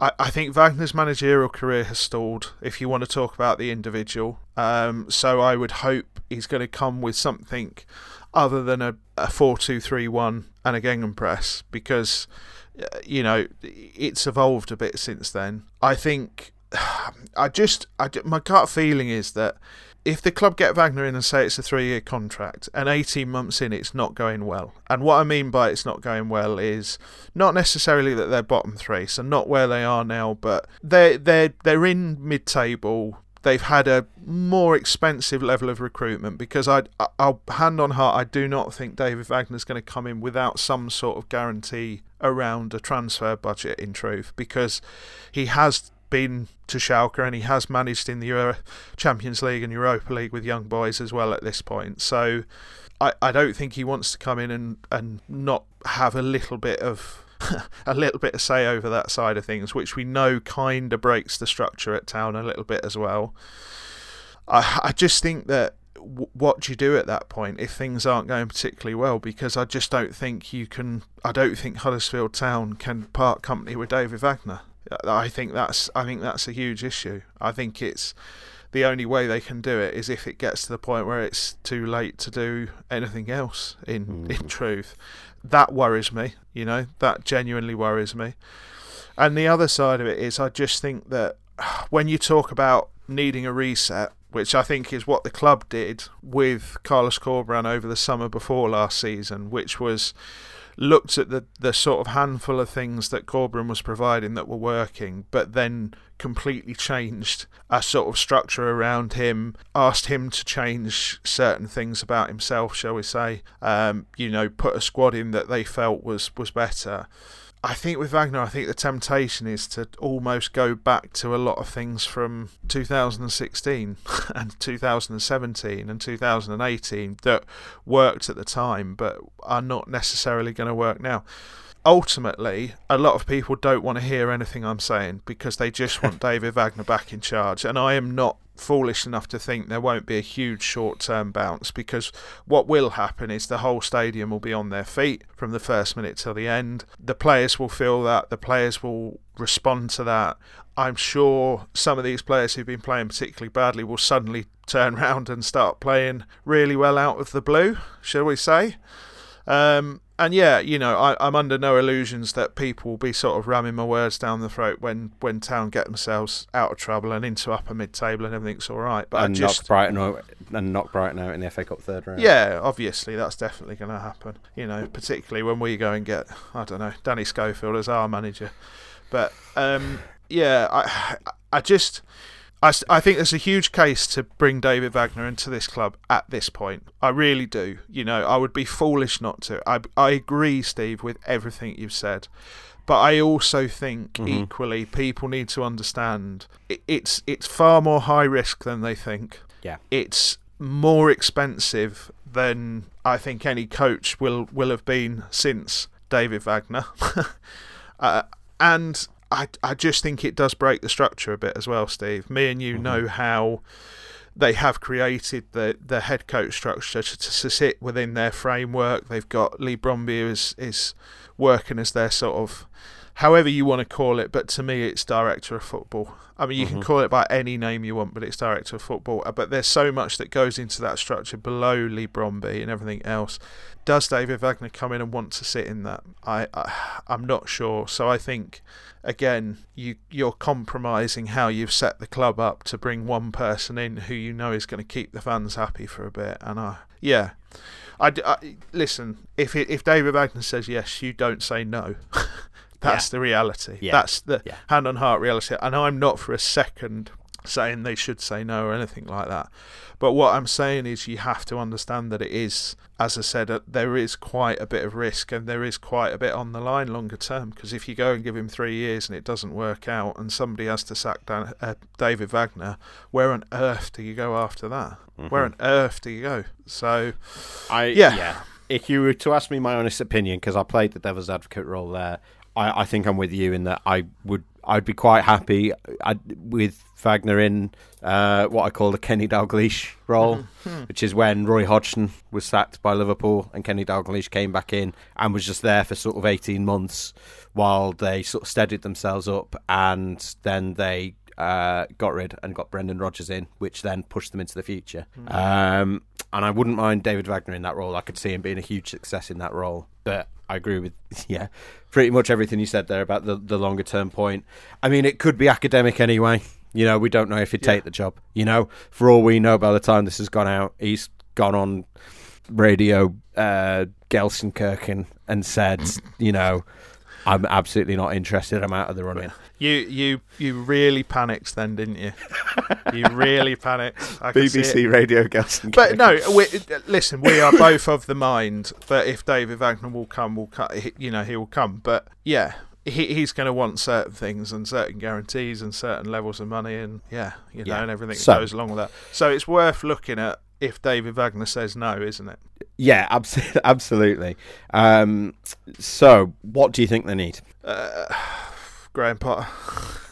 [SPEAKER 2] I, I think Wagner's managerial career has stalled. If you want to talk about the individual, um, so I would hope he's going to come with something other than a, a four-two-three-one and a gegenpress because uh, Uh, you know, it's evolved a bit since then. I think I just, I, my gut feeling is that if the club get Wagner in and say it's a three year contract and 18 months in it's not going well, and what I mean by it's not going well is not necessarily that they're bottom three, so not where they are now, but they're, they're, they're in mid table. They've had a more expensive level of recruitment because I, I'll hand on heart, I do not think David Wagner's going to come in without some sort of guarantee around a transfer budget. In truth, because he has been to Schalke and he has managed in the Euro Champions League and Europa League with young boys as well at this point. So I, I don't think he wants to come in and, and not have a little bit of a little bit of say over that side of things, which we know kind of breaks the structure at town a little bit as well. I I just think that what do you do at that point if things aren't going particularly well? Because I just don't think you can. I don't think Huddersfield Town can part company with David Wagner. I think that's I think that's a huge issue. I think it's the only way they can do it is if it gets to the point where it's too late to do anything else. In mm. in truth, that worries me. You know that genuinely worries me. And the other side of it is I just think that when you talk about needing a reset, which I think is what the club did with Carlos Corberán over the summer before last season, which was looked at the, the sort of handful of things that Corberán was providing that were working, but then completely changed a sort of structure around him, asked him to change certain things about himself, shall we say, um, you know, put a squad in that they felt was, was better. I think with Wagner, I think the temptation is to almost go back to a lot of things from 2016 and 2017 and 2018 that worked at the time but are not necessarily going to work now. Ultimately, a lot of people don't want to hear anything I'm saying because they just want David Wagner back in charge, and I am not foolish enough to think there won't be a huge short term bounce because what will happen is the whole stadium will be on their feet from the first minute till the end. The players will feel that, the players will respond to that. I'm sure some of these players who've been playing particularly badly will suddenly turn around and start playing really well out of the blue, shall we say. Um, and yeah, you know, I, am under no illusions that people will be sort of ramming my words down the throat when, when Town get themselves out of trouble and into upper mid table and everything's all right.
[SPEAKER 1] But
[SPEAKER 2] and
[SPEAKER 1] I just, knock Brighton out, and knock Brighton out in the FA Cup third round.
[SPEAKER 2] Yeah, obviously that's definitely going to happen. You know, particularly when we go and get I don't know Danny Schofield as our manager. But um, yeah, I I just I, I think there's a huge case to bring David Wagner into this club at this point. I really do. You know, I would be foolish not to. I, I agree, Steve, with everything you've said. But I also think mm-hmm. equally people need to understand it, it's it's far more high risk than they think.
[SPEAKER 1] Yeah.
[SPEAKER 2] It's more expensive than I think any coach will will have been since David Wagner. uh, and I, I just think it does break the structure a bit as well, Steve. Me and you mm-hmm. know how they have created the, the head coach structure to, to, sit within their framework. They've got Leigh Bromby is is working as their sort of however you want to call it, but to me it's director of football. I mean, you mm-hmm. can call it by any name you want, but it's director of football. Uh, but there's so much that goes into that structure below Leigh Bromby and everything else. Does David Wagner come in and want to sit in that? I, I I'm not sure. So I think again, you you're compromising how you've set the club up to bring one person in who you know is going to keep the fans happy for a bit. And I, yeah, I, I listen. If it, if David Wagner says yes, you don't say no. That's yeah. the reality. Yeah. That's the yeah. hand on heart reality. And I'm not for a second saying they should say no or anything like that. But what I'm saying is you have to understand that it is, as I said, uh, there is quite a bit of risk and there is quite a bit on the line longer term. Because if you go and give him three years and it doesn't work out and somebody has to sack down, uh, David Wagner, where on earth do you go after that? Mm-hmm. Where on earth do you go? So,
[SPEAKER 1] I yeah. yeah. If you were to ask me my honest opinion, because I played the devil's advocate role there, I, I think I'm with you in that I would I'd be quite happy I'd, with Wagner in uh, what I call the Kenny Dalglish role, mm-hmm. which is when Roy Hodgson was sacked by Liverpool and Kenny Dalglish came back in and was just there for sort of 18 months while they sort of steadied themselves up and then they uh, got rid and got Brendan Rodgers in, which then pushed them into the future. Mm-hmm. Um, and I wouldn't mind David Wagner in that role. I could see him being a huge success in that role. But I agree with yeah, pretty much everything you said there about the the longer term point. I mean, it could be academic anyway. You know, we don't know if he'd
[SPEAKER 2] Yeah.
[SPEAKER 1] take the job. You know, for all we know, by the time this has gone out, he's gone on radio, uh, Gelsenkirchen, and said, you know, I'm absolutely not interested. I'm out of the running.
[SPEAKER 2] You you you really panicked then, didn't you? you really panicked. I can see it.
[SPEAKER 1] BBC Radio Gelsenkirchen.
[SPEAKER 2] But no, we, listen, we are both of the mind that if David Wagner will come, will cut. You know, he will come. But yeah, he, he's going to want certain things and certain guarantees and certain levels of money and yeah, you know,
[SPEAKER 1] Yeah.
[SPEAKER 2] and everything
[SPEAKER 1] So-
[SPEAKER 2] that goes along with that. So it's worth looking at if David Wagner says no, isn't it?
[SPEAKER 1] Yeah, absolutely. absolutely. Um, so, what do you think they need?
[SPEAKER 2] Uh, Graham Potter.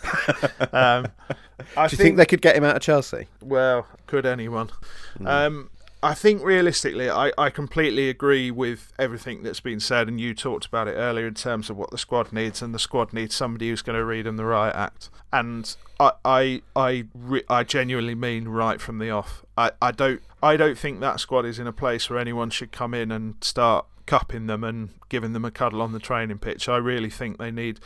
[SPEAKER 2] um, I
[SPEAKER 1] Do you think, they could get him out of Chelsea?
[SPEAKER 2] Well, could anyone?
[SPEAKER 1] Mm.
[SPEAKER 2] Um, I think realistically, I, I completely agree with everything that's been said, and you talked about it earlier in terms of what the squad needs, and the squad needs somebody who's going to read them the right act. And I I I, re- I genuinely mean right from the off. I, I don't I don't think that squad is in a place where anyone should come in and start cupping them and giving them a cuddle on the training pitch. I really think they need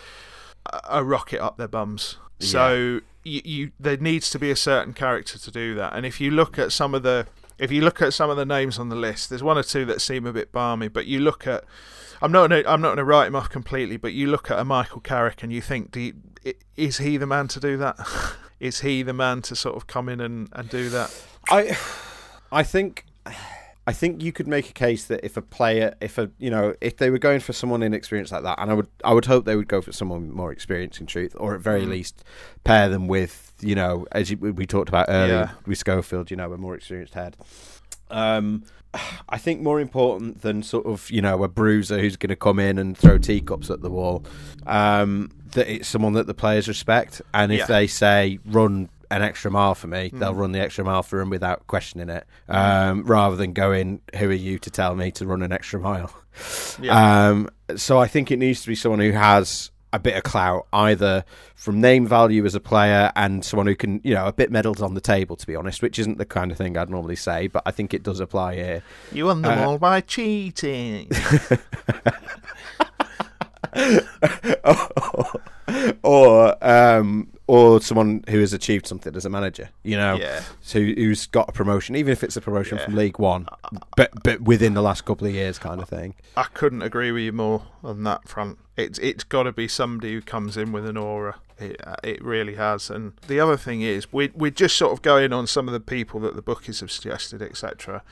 [SPEAKER 2] a, rocket up their bums. So you, you there needs to be a certain character to do that. And if you look at some of the if you look at some of the names on the list, there's one or two that seem a bit balmy. But you look at I'm not gonna, I'm not going to write him off completely, but you look at a Michael Carrick and you think, do you, is he the man to do that? is he the man to sort of come in and, and do that?
[SPEAKER 1] I, I think, I think you could make a case that if a player, if a you know, if they were going for someone inexperienced like that, and I would, I would hope they would go for someone more experienced in truth, or at very
[SPEAKER 2] Mm.
[SPEAKER 1] least pair them with, you know, as you, we talked about earlier
[SPEAKER 2] Yeah.
[SPEAKER 1] with Schofield, you know, a more experienced head. Um, I think more important than sort of you know a bruiser who's going to come in and throw teacups at the wall, um, that it's someone that the players respect, and if
[SPEAKER 2] Yeah.
[SPEAKER 1] they say run an extra mile for me, they'll
[SPEAKER 2] Mm.
[SPEAKER 1] run the extra mile for him without questioning it, um, rather than going, "Who are you to tell me to run an extra mile?"
[SPEAKER 2] Yeah.
[SPEAKER 1] Um, so I think it needs to be someone who has a bit of clout, either from name value as a player and someone who can, you know, a bit medals on the table, to be honest, which isn't the kind of thing I'd normally say, but I think it does apply here.
[SPEAKER 2] you won them
[SPEAKER 1] uh,
[SPEAKER 2] all by cheating.
[SPEAKER 1] or um, or someone who has achieved something as a manager, you know,
[SPEAKER 2] yeah.
[SPEAKER 1] so who's got a promotion, even if it's a promotion
[SPEAKER 2] Yeah.
[SPEAKER 1] from League One, but but within the last couple of years, kind of thing.
[SPEAKER 2] I couldn't agree with you more on that front. It's it's got to be somebody who comes in with an aura. It, uh, it really has. And the other thing is, we we're just sort of going on some of the people that the bookies have suggested, etc.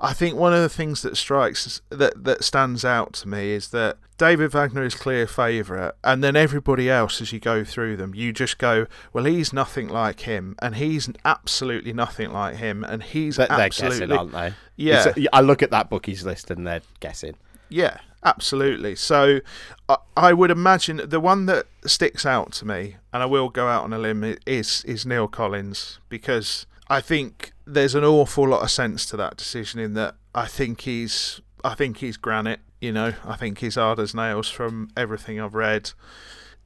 [SPEAKER 2] I think one of the things that strikes that that stands out to me is that David Wagner is clear favourite, and then everybody else, as you go through them, you just go, well, he's nothing like him, and he's absolutely nothing like him, and he's
[SPEAKER 1] But they're
[SPEAKER 2] absolutely
[SPEAKER 1] guessing, aren't they?
[SPEAKER 2] yeah.
[SPEAKER 1] I look at that bookies list and they're guessing.
[SPEAKER 2] Yeah, absolutely. So I, I would imagine the one that sticks out to me, and I will go out on a limb, is is Neill Collins because I think there's an awful lot of sense to that decision. In that I think he's I think he's granite. You know, I think he's hard as nails from everything I've read.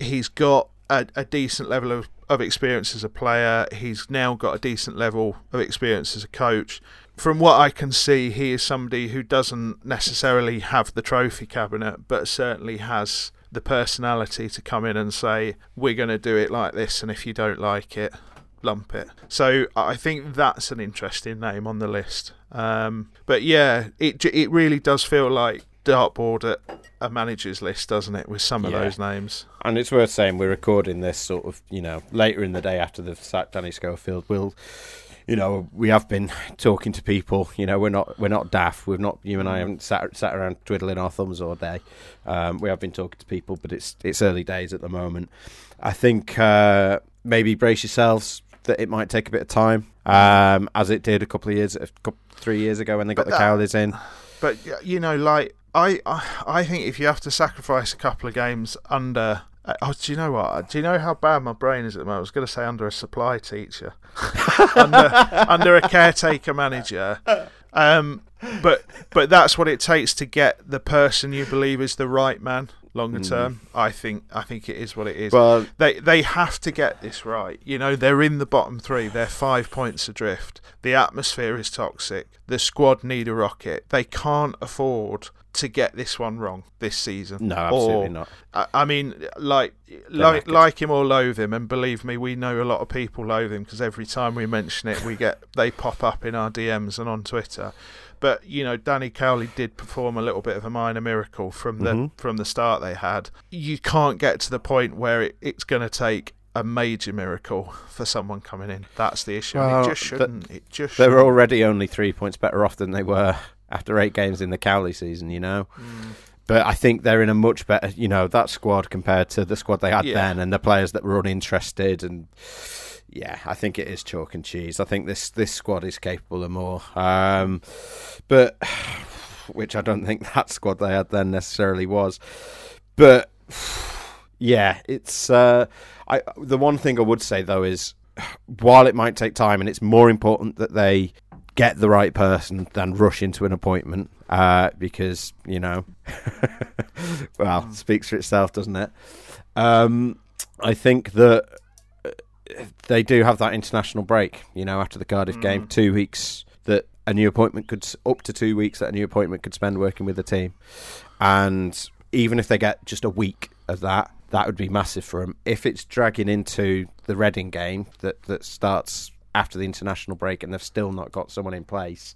[SPEAKER 2] He's got a, a decent level of, of experience as a player. He's now got a decent level of experience as a coach from what I can see, he is somebody who doesn't necessarily have the trophy cabinet, but certainly has the personality to come in and say, "We're going to do it like this, and if you don't like it, lump it." So I think that's an interesting name on the list. Um, but yeah, it it really does feel like dartboard at a manager's list, doesn't it? With some of
[SPEAKER 1] Yeah.
[SPEAKER 2] those names.
[SPEAKER 1] And it's worth saying we're recording this sort of, you know, later in the day after sacked Danny Schofield. We'll, you know, we have been talking to people. You know, we're not we're not daft. We've not you and I haven't sat sat around twiddling our thumbs all day. Um, we have been talking to people, but it's it's early days at the moment. I think uh, maybe brace yourselves that it might take a bit of time, um, as it did a couple of years, a couple, three years ago when they got
[SPEAKER 2] But
[SPEAKER 1] the Cowleys in.
[SPEAKER 2] But you know, like I, I, I think if you have to sacrifice a couple of games under, oh, do you know what? Do you know how bad my brain is at the moment? I was going to say under a supply teacher, under under a caretaker manager. Um, but but that's what it takes to get the person you believe is the right man longer
[SPEAKER 1] Mm.
[SPEAKER 2] term. I think I think it is what it is.
[SPEAKER 1] Well,
[SPEAKER 2] They they have to get this right. You know, they're in the bottom three. They're five points adrift. The atmosphere is toxic. The squad need a rocket. They can't afford to get this one wrong this season.
[SPEAKER 1] No, absolutely
[SPEAKER 2] Or-
[SPEAKER 1] not.
[SPEAKER 2] I, I mean, like, like, like him or loathe him, and believe me, we know a lot of people loathe him because every time we mention it, we get they pop up in our DMs and on Twitter. But you know, Danny Cowley did perform a little bit of a minor miracle from the
[SPEAKER 1] Mhm.
[SPEAKER 2] from the start they had. You can't get to the point where it, it's going to take a major miracle for someone coming in. That's the issue.
[SPEAKER 1] Well,
[SPEAKER 2] it just shouldn't. it just
[SPEAKER 1] They were already only three points better off than they were after eight games in the Cowley season, you know.
[SPEAKER 2] Mm.
[SPEAKER 1] But I think they're in a much better, you know, that squad compared to the squad they had
[SPEAKER 2] Yeah.
[SPEAKER 1] then and the players that were uninterested. And yeah, I think it is chalk and cheese. I think this this squad is capable of more. Um, but which I don't think that squad they had then necessarily was. But yeah, it's uh, I. The one thing I would say though is, while it might take time, and it's more important that they get the right person than rush into an appointment, uh, because you know, well, speaks for itself, doesn't it? Um, I think that uh, they do have that international break. You know, after the Cardiff game,
[SPEAKER 2] Mm.
[SPEAKER 1] two weeks that a new appointment could up to two weeks that a new appointment could spend working with the team, and even if they get just a week of that, that would be massive for them. If it's dragging into the Reading game that that starts after the international break and they've still not got someone in place,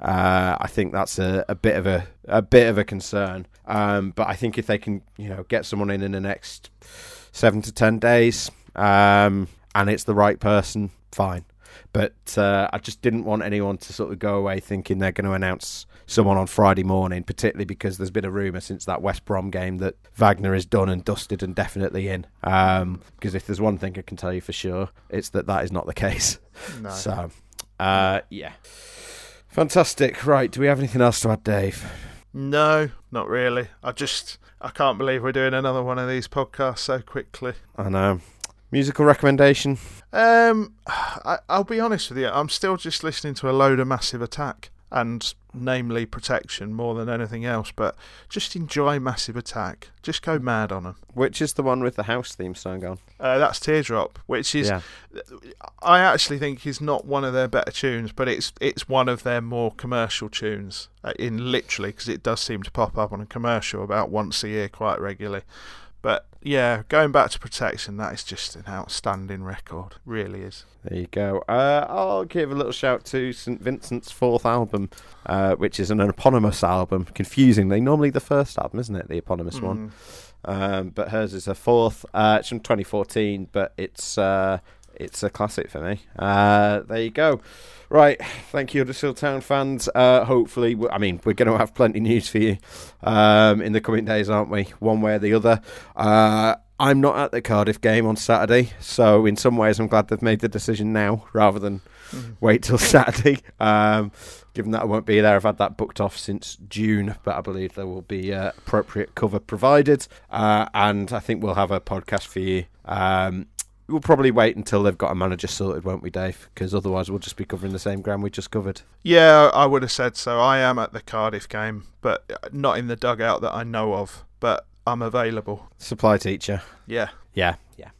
[SPEAKER 1] uh, I think that's a, a bit of a a bit of a concern. Um, but I think if they can, you know, get someone in in the next seven to ten days, um, and it's the right person, fine. But uh, I just didn't want anyone to sort of go away thinking they're going to announce someone on Friday morning, particularly because there's been a rumour since that West Brom game that Wagner is done and dusted and definitely in. Um, because if there's one thing I can tell you for sure, it's that that is not the case.
[SPEAKER 2] No.
[SPEAKER 1] So, uh, yeah. Fantastic. Right. Do we have anything else to add, Dave?
[SPEAKER 2] No, not really. I just I can't believe we're doing another one of these podcasts so quickly.
[SPEAKER 1] I know. Musical recommendation?
[SPEAKER 2] Um, I, I'll be honest with you. I'm still just listening to a load of Massive Attack, and namely Protection more than anything else. But just enjoy Massive Attack. Just go mad on them.
[SPEAKER 1] Which is the one with the house theme song on?
[SPEAKER 2] Uh, that's Teardrop, which is
[SPEAKER 1] yeah.
[SPEAKER 2] I actually think is not one of their better tunes, but it's it's one of their more commercial tunes. Uh, in literally, because it does seem to pop up on a commercial about once a year quite regularly. But yeah, going back to Protection, that is just an outstanding record. Really is.
[SPEAKER 1] There you go. Uh, I'll give a little shout to St Vincent's fourth album, uh, which is an eponymous album. Confusingly, normally the first album, isn't it? The eponymous one.
[SPEAKER 2] Mm.
[SPEAKER 1] Um, but hers is her fourth. Uh, it's from 2014, but it's uh, it's a classic for me. Uh, there you go. Right, thank you, Huddersfield Town fans. Uh, hopefully, I mean, we're going to have plenty of news for you um, in the coming days, aren't we? One way or the other. Uh, I'm not at the Cardiff game on Saturday, so in some ways, I'm glad they've made the decision now rather than
[SPEAKER 2] Mhm.
[SPEAKER 1] wait till Saturday. Um, given that I won't be there, I've had that booked off since June, but I believe there will be uh, appropriate cover provided, uh, and I think we'll have a podcast for you. Um, we'll probably wait until they've got a manager sorted, won't we, Dave? Because otherwise, we'll just be covering the same ground we just covered.
[SPEAKER 2] Yeah, I would have said so. I am at the Cardiff game, but uh, not in the dugout that I know of. But I'm available.
[SPEAKER 1] Supply teacher.
[SPEAKER 2] Yeah.
[SPEAKER 1] Yeah, yeah.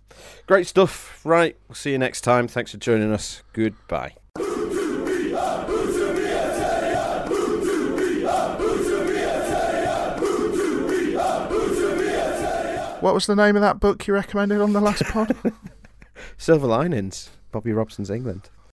[SPEAKER 1] Great stuff. Right, we'll see you next time. Thanks for joining us. Goodbye.
[SPEAKER 2] What was the name of that book you recommended on the last pod?
[SPEAKER 1] Silver Linings, Bobby Robson's England.